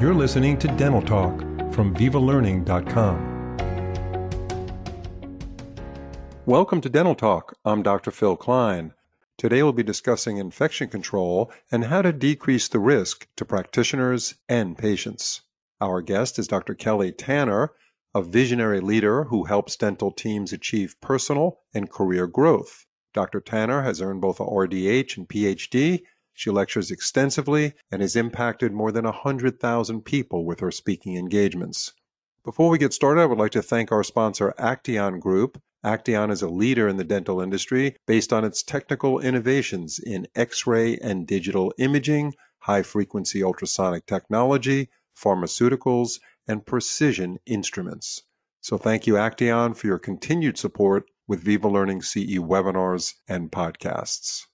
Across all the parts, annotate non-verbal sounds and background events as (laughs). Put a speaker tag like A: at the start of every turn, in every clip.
A: You're listening to Dental Talk from VivaLearning.com. Welcome to Dental Talk. I'm Dr. Phil Klein. Today we'll be discussing infection control and how to decrease the risk to practitioners and patients. Our guest is Dr. Kelly Tanner, a visionary leader who helps dental teams achieve personal and career growth. Dr. Tanner has earned both a RDH and PhD she lectures extensively and has impacted more than 100,000 people with her speaking engagements. Before we get started, I would like to thank our sponsor, Acteon Group. Acteon is a leader in the dental industry based on its technical innovations in X ray and digital imaging, high frequency ultrasonic technology, pharmaceuticals, and precision instruments. So thank you, Acteon, for your continued support with Viva Learning CE webinars and podcasts.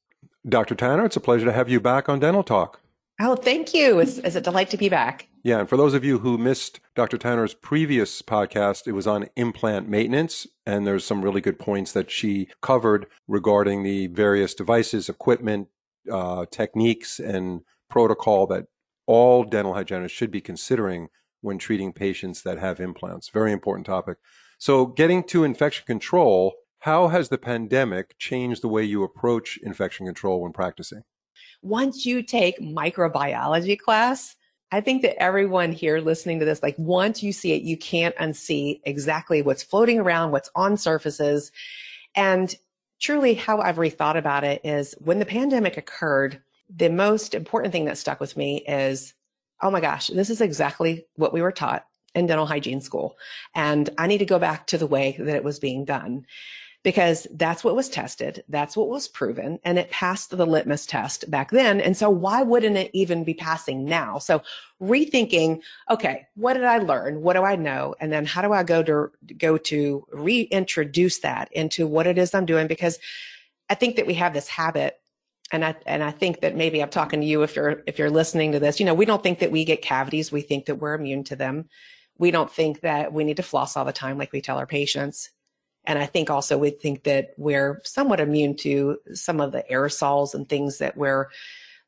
A: Dr. Tanner, it's a pleasure to have you back on Dental Talk.
B: Oh, thank you. It's, it's a delight to be back.
A: Yeah, and for those of you who missed Dr. Tanner's previous podcast, it was on implant maintenance, and there's some really good points that she covered regarding the various devices, equipment, uh, techniques, and protocol that all dental hygienists should be considering when treating patients that have implants. Very important topic. So, getting to infection control, how has the pandemic changed the way you approach infection control when practicing?
B: Once you take microbiology class, I think that everyone here listening to this, like once you see it, you can't unsee exactly what's floating around, what's on surfaces. And truly how I've rethought about it is when the pandemic occurred, the most important thing that stuck with me is, oh my gosh, this is exactly what we were taught in dental hygiene school. And I need to go back to the way that it was being done because that's what was tested. That's what was proven and it passed the litmus test back then. And so why wouldn't it even be passing now? So rethinking, okay, what did I learn? What do I know? And then how do I go to go to reintroduce that into what it is I'm doing? Because I think that we have this habit and I and I think that maybe I'm talking to you if you're if you're listening to this, you know, we don't think that we get cavities, we think that we're immune to them. We don't think that we need to floss all the time like we tell our patients. And I think also we think that we're somewhat immune to some of the aerosols and things that we're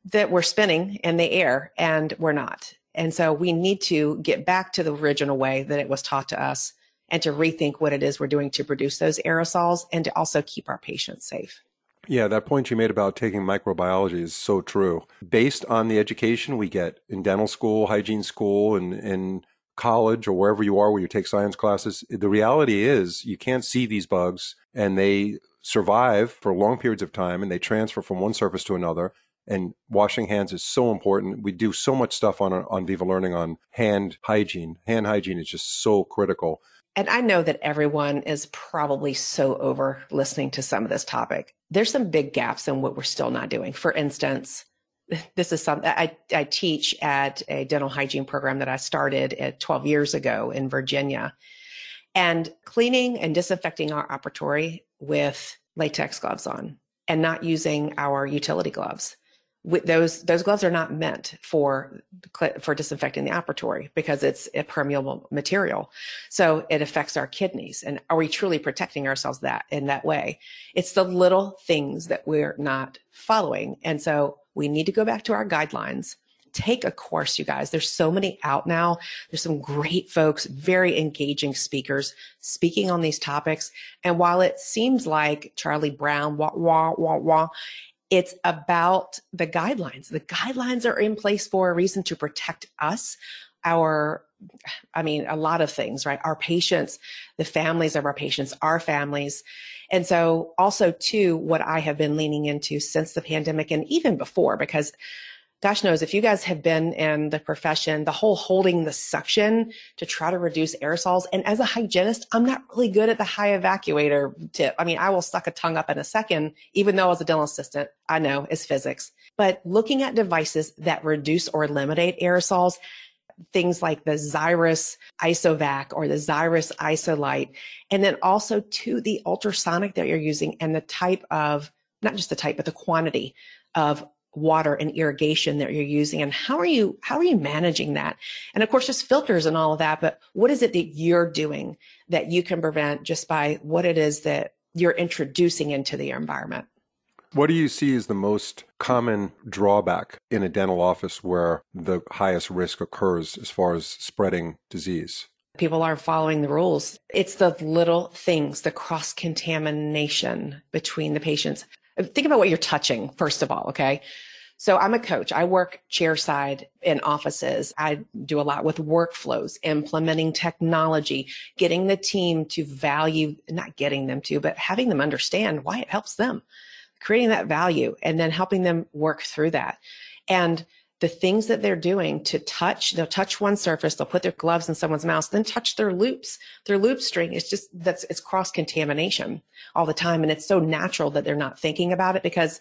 B: that we're spinning in the air and we're not. And so we need to get back to the original way that it was taught to us and to rethink what it is we're doing to produce those aerosols and to also keep our patients safe.
A: Yeah, that point you made about taking microbiology is so true. Based on the education we get in dental school, hygiene school, and, and college or wherever you are where you take science classes, the reality is you can't see these bugs and they survive for long periods of time and they transfer from one surface to another. And washing hands is so important. We do so much stuff on on Viva Learning on hand hygiene. Hand hygiene is just so critical.
B: And I know that everyone is probably so over listening to some of this topic. There's some big gaps in what we're still not doing. For instance, this is something I, I teach at a dental hygiene program that I started at 12 years ago in Virginia. And cleaning and disinfecting our operatory with latex gloves on and not using our utility gloves. With those those gloves are not meant for for disinfecting the operatory because it's a permeable material. So it affects our kidneys. And are we truly protecting ourselves that in that way? It's the little things that we're not following. And so we need to go back to our guidelines. Take a course, you guys. There's so many out now. There's some great folks, very engaging speakers speaking on these topics. And while it seems like Charlie Brown, wah, wah, wah, wah, it's about the guidelines. The guidelines are in place for a reason to protect us, our I mean, a lot of things, right? Our patients, the families of our patients, our families. And so also too, what I have been leaning into since the pandemic and even before, because gosh knows if you guys have been in the profession, the whole holding the suction to try to reduce aerosols. And as a hygienist, I'm not really good at the high evacuator tip. I mean, I will suck a tongue up in a second, even though as a dental assistant, I know it's physics. But looking at devices that reduce or eliminate aerosols, things like the Zyris Isovac or the Zyris Isolite. And then also to the ultrasonic that you're using and the type of, not just the type, but the quantity of water and irrigation that you're using and how are you how are you managing that and of course just filters and all of that but what is it that you're doing that you can prevent just by what it is that you're introducing into the environment
A: What do you see as the most common drawback in a dental office where the highest risk occurs as far as spreading disease?
B: People aren't following the rules. It's the little things, the cross contamination between the patients. Think about what you're touching, first of all, okay? So I'm a coach. I work chairside in offices. I do a lot with workflows, implementing technology, getting the team to value, not getting them to, but having them understand why it helps them, creating that value and then helping them work through that. And the things that they're doing to touch, they'll touch one surface, they'll put their gloves in someone's mouth, then touch their loupes, their loupe string. It's just, that's, it's cross contamination all the time. And it's so natural that they're not thinking about it because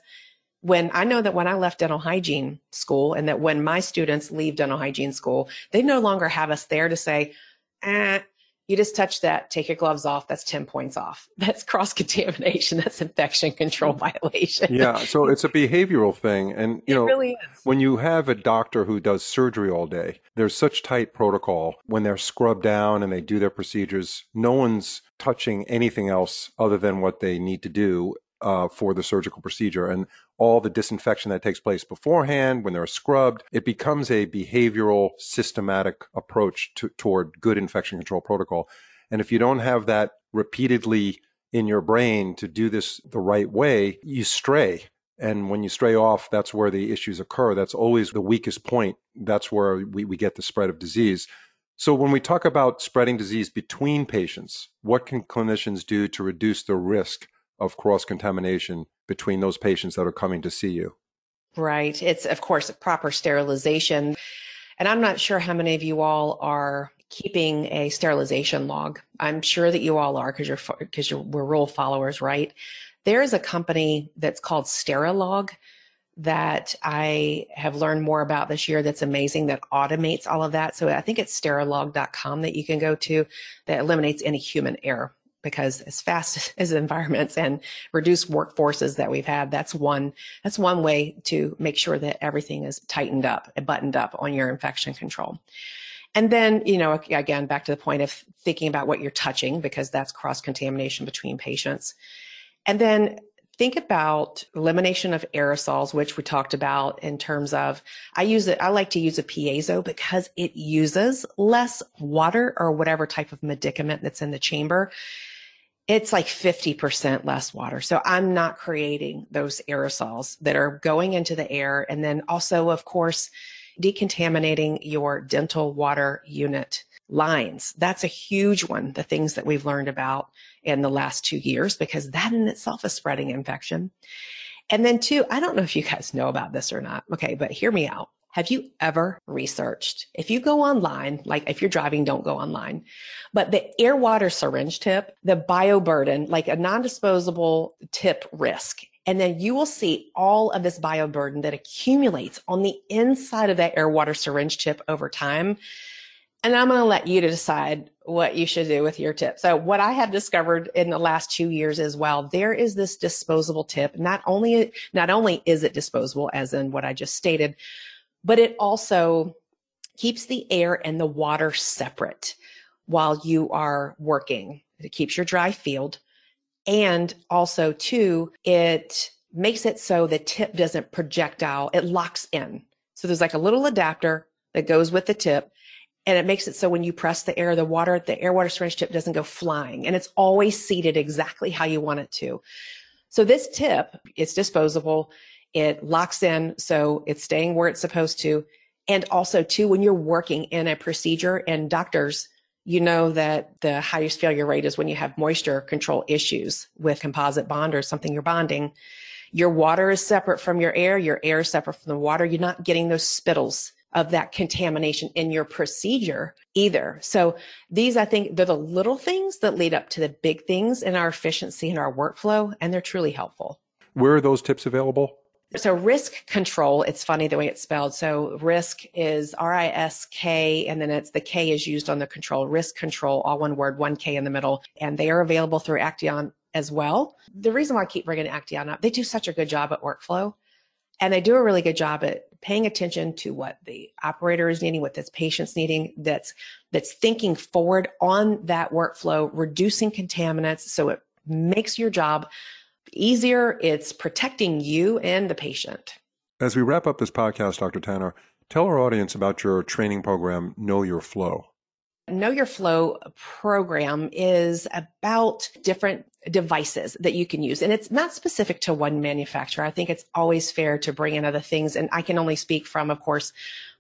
B: when I know that when I left dental hygiene school and that when my students leave dental hygiene school, they no longer have us there to say, eh, you just touch that, take your gloves off. That's 10 points off. (laughs) That's cross contamination. That's infection control mm. violation.
A: Yeah. So it's a behavioral thing. And, you
B: it
A: know,
B: really
A: when you have a doctor who does surgery all day, there's such tight protocol. When they're scrubbed down and they do their procedures, no one's touching anything else other than what they need to do uh, for the surgical procedure. And all the disinfection that takes place beforehand when they're scrubbed. It becomes a behavioral, systematic approach to, toward good infection control protocol. And if you don't have that repeatedly in your brain to do this the right way, you stray. And when you stray off, that's where the issues occur. That's always the weakest point. That's where we, we get the spread of disease. So when we talk about spreading disease between patients, what can clinicians do to reduce the risk of cross contamination between those patients that are coming to see you.
B: Right. It's, of course, proper sterilization. And I'm not sure how many of you all are keeping a sterilization log. I'm sure that you all are because you're because we're rule followers, right? There is a company that's called Sterilog that I have learned more about this year that's amazing that automates all of that. So I think it's sterilog.com that you can go to that eliminates any human error because as fast (laughs) as environments and reduced workforces that we've had, that's one, that's one way to make sure that everything is tightened up and buttoned up on your infection control. And then, you know, again, back to the point of thinking about what you're touching because that's cross contamination between patients. And then think about elimination of aerosols, which we talked about in terms of, I use it, I like to use a piezo because it uses less water or whatever type of medicament that's in the chamber it's like 50% less water. So I'm not creating those aerosols that are going into the air. And then also, of course, decontaminating your dental water unit lines. That's a huge one. The things that we've learned about in the last two years, because that in itself is spreading infection. And then two, I don't know if you guys know about this or not. Okay. But hear me out. Have you ever researched? If you go online, like if you're driving, don't go online, but the air water syringe tip, the bioburden, like a non disposable tip risk. And then you will see all of this bioburden that accumulates on the inside of that air water syringe tip over time. And I'm going to let you to decide what you should do with your tip. So what I have discovered in the last two years as well, there is this disposable tip. Not only, not only is it disposable as in what I just stated, but it also keeps the air and the water separate while you are working. It keeps your dry field. And also, too, it makes it so the tip doesn't projectile, it locks in. So there's like a little adapter that goes with the tip. And it makes it so when you press the air, the water, the air water syringe tip doesn't go flying. And it's always seated exactly how you want it to. So this tip, it's disposable. It locks in, so it's staying where it's supposed to. And also, too, when you're working in a procedure and doctors, you know that the highest failure rate is when you have moisture control issues with composite bond or something you're bonding. Your water is separate from your air, your air is separate from the water. You're not getting those spittles of that contamination in your procedure either. So these, I think, they're the little things that lead up to the big things in our efficiency and our workflow, and they're truly helpful.
A: Where are those tips available?
B: So Riskontrol, it's funny the way it's spelled. So risk is R-I-S-K and then it's the K is used on the control. Riskontrol, all one word, one K in the middle. And they are available through Acteon as well. The reason why I keep bringing Acteon up, they do such a good job at workflow and they do a really good job at paying attention to what the operator is needing, what this patient's needing, that's, that's thinking forward on that workflow, reducing contaminants. So it makes your job easier, it's protecting you and the patient.
A: As we wrap up this podcast, Dr. Tanner, tell our audience about your training program, Know Your Flow.
B: Know Your Flow program is about different devices that you can use. And it's not specific to one manufacturer. I think it's always fair to bring in other things. And I can only speak from, of course,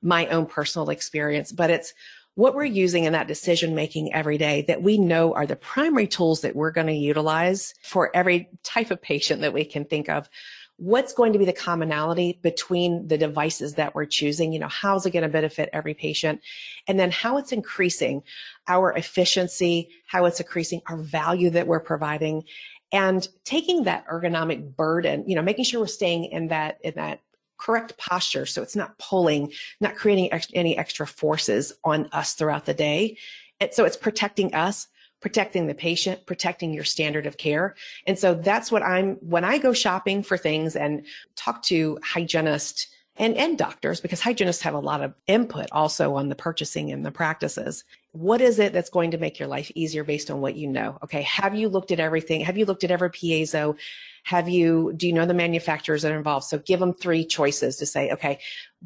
B: my own personal experience, but it's what we're using in that decision making every day that we know are the primary tools that we're going to utilize for every type of patient that we can think of what's going to be the commonality between the devices that we're choosing? You know how's it going to benefit every patient? And then how it's increasing our efficiency how it's increasing our value that we're providing and taking that ergonomic burden you know making sure we're staying in that in that correct posture so it's not pulling not creating ex- any extra forces on us throughout the day. And so it's protecting us protecting the patient, protecting your standard of care. And so that's what I'm, when I go shopping for things and talk to hygienists and, and doctors, because hygienists have a lot of input also on the purchasing and the practices. What is it that's going to make your life easier based on what you know? Okay. Have you looked at everything? Have you looked at every piezo? Have you, do you know the manufacturers that are involved? So give them three choices to say, okay,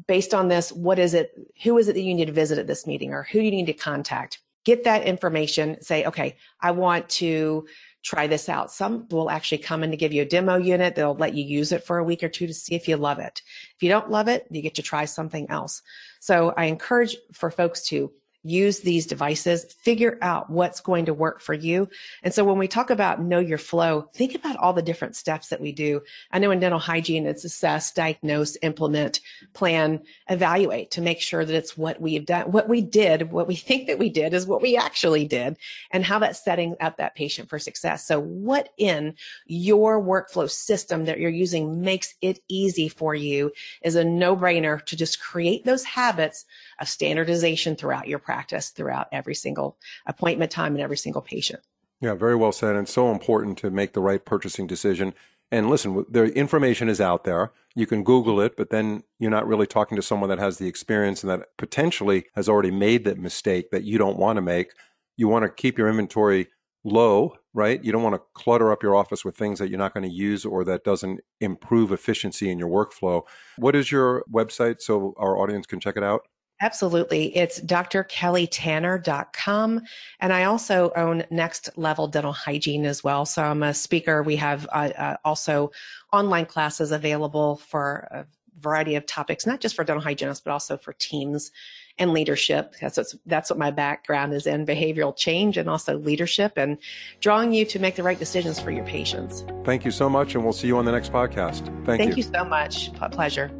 B: based on this, what is it? Who is it that you need to visit at this meeting or who do you need to contact? Get that information, say, okay, I want to try this out. Some will actually come in to give you a demo unit. They'll let you use it for a week or two to see if you love it. If you don't love it, you get to try something else. So I encourage for folks to use these devices, figure out what's going to work for you. And so when we talk about know your flow, think about all the different steps that we do. I know in dental hygiene, it's assess, diagnose, implement, plan, evaluate to make sure that it's what we've done, what we did, what we (laughs) think that we did is what we actually did and how that's setting up that patient for success. So what in your workflow system that you're using makes it easy for you is a no brainer to just create those habits of standardization throughout your practice, throughout every single appointment time and every single patient.
A: Yeah, very well said. And so important to make the right purchasing decision. And listen, the information is out there. You can Google it, but then you're not really talking to someone that has the experience and that potentially has already made that mistake that you don't want to make. You want to keep your inventory low, right? You don't want to clutter up your office with things that you're not going to use or that doesn't improve efficiency in your workflow. What is your website so our audience can check it out?
B: Absolutely. It's drkellytanner.com. And I also own Next Level Dental Hygiene as well. So I'm a speaker. We have uh, uh, also online classes available for a variety of topics, not just for dental hygienists, but also for teams and leadership. That's what, that's what my background is in behavioral change and also leadership and drawing you to make the right decisions for your patients.
A: Thank you so much. And we'll see you on the next podcast. Thank,
B: Thank you. you so much. Pleasure.